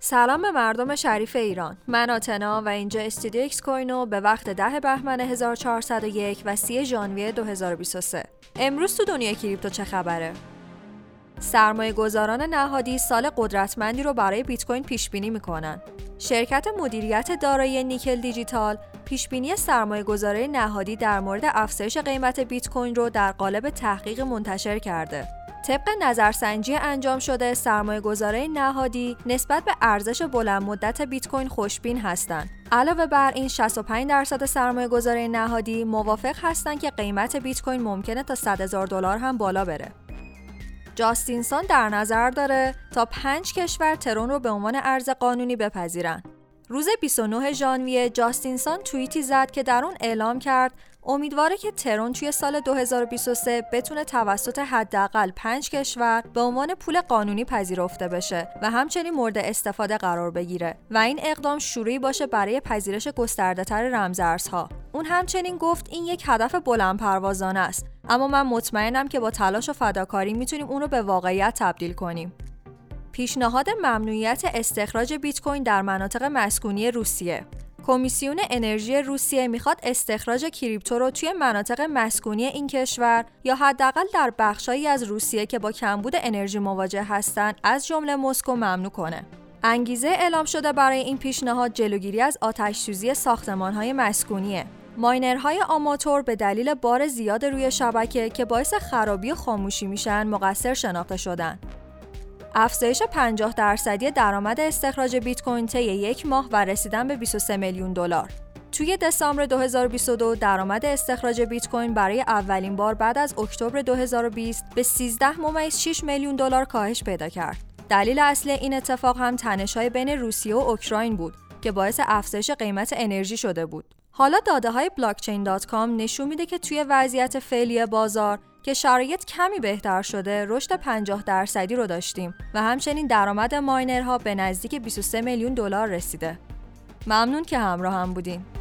سلام به مردم شریف ایران. من آتنا و اینجا استودیو اکس کوینو به وقت ده بهمن 1401 و 30 ژانویه 2023 امروز تو دنیای کریپتو چه خبره؟ سرمایه گذاران نهادی سال قدرتمندی رو برای بیت کوین پیش بینی می‌کنن. شرکت مدیریت دارایی Nickel Digital پیشبینی سرمایه گذاری نهادی در مورد افزایش قیمت بیت کوین رو در قالب تحقیق منتشر کرده. طبق نظرسنجی انجام شده سرمایه گذاره نهادی نسبت به ارزش بلند مدت بیت کوین خوشبین هستند. علاوه بر این 65 درصد سرمایه گذاره نهادی موافق هستند که قیمت بیت کوین ممکنه تا 100 هزار دلار هم بالا بره. جاستینسون در نظر داره تا پنج کشور ترون رو به عنوان ارز قانونی بپذیرن. روز 29 ژانویه جاستینسون توییتی زد که در اون اعلام کرد امیدواره که ترون توی سال 2023 بتونه توسط حداقل 5 کشور به عنوان پول قانونی پذیرفته بشه و همچنین مورد استفاده قرار بگیره و این اقدام شروعی باشه برای پذیرش گسترده‌تر رمزارزها. اون همچنین گفت این یک هدف بلند پروازانه است اما من مطمئنم که با تلاش و فداکاری می‌تونیم اون رو به واقعیت تبدیل کنیم. پیشنهاد ممنوعیت استخراج بیت کوین در مناطق مسکونی روسیه کمیسیون انرژی روسیه می‌خواد استخراج کریپتو رو توی مناطق مسکونی این کشور یا حداقل در بخشهایی از روسیه که با کمبود انرژی مواجه هستند از جمله مسکو ممنوع کنه. انگیزه اعلام شده برای این پیشنهاد جلوگیری از آتش سوزی ساختمان‌های مسکونیه. ماینرهای آماتور به دلیل بار زیاد روی شبکه که باعث خرابی و خاموشی میشن مقصر شناخته شدن. افزایش 50 درصدی درآمد استخراج بیت کوین طی یک ماه و رسیدن به 23 میلیون دلار. توی دسامبر 2022 درآمد استخراج بیت کوین برای اولین بار بعد از اکتبر 2020 به 13 ممیز 6 میلیون دلار کاهش پیدا کرد. دلیل اصلی این اتفاق هم تنش‌های بین روسیه و اوکراین بود که باعث افزایش قیمت انرژی شده بود. حالا داده های blockchain.com نشون میده که توی وضعیت فعلی بازار که شرایط کمی بهتر شده رشد 50 درصدی رو داشتیم و همچنین درآمد ماینرها به نزدیک 23 میلیون دلار رسیده. ممنون که همراه هم بودین.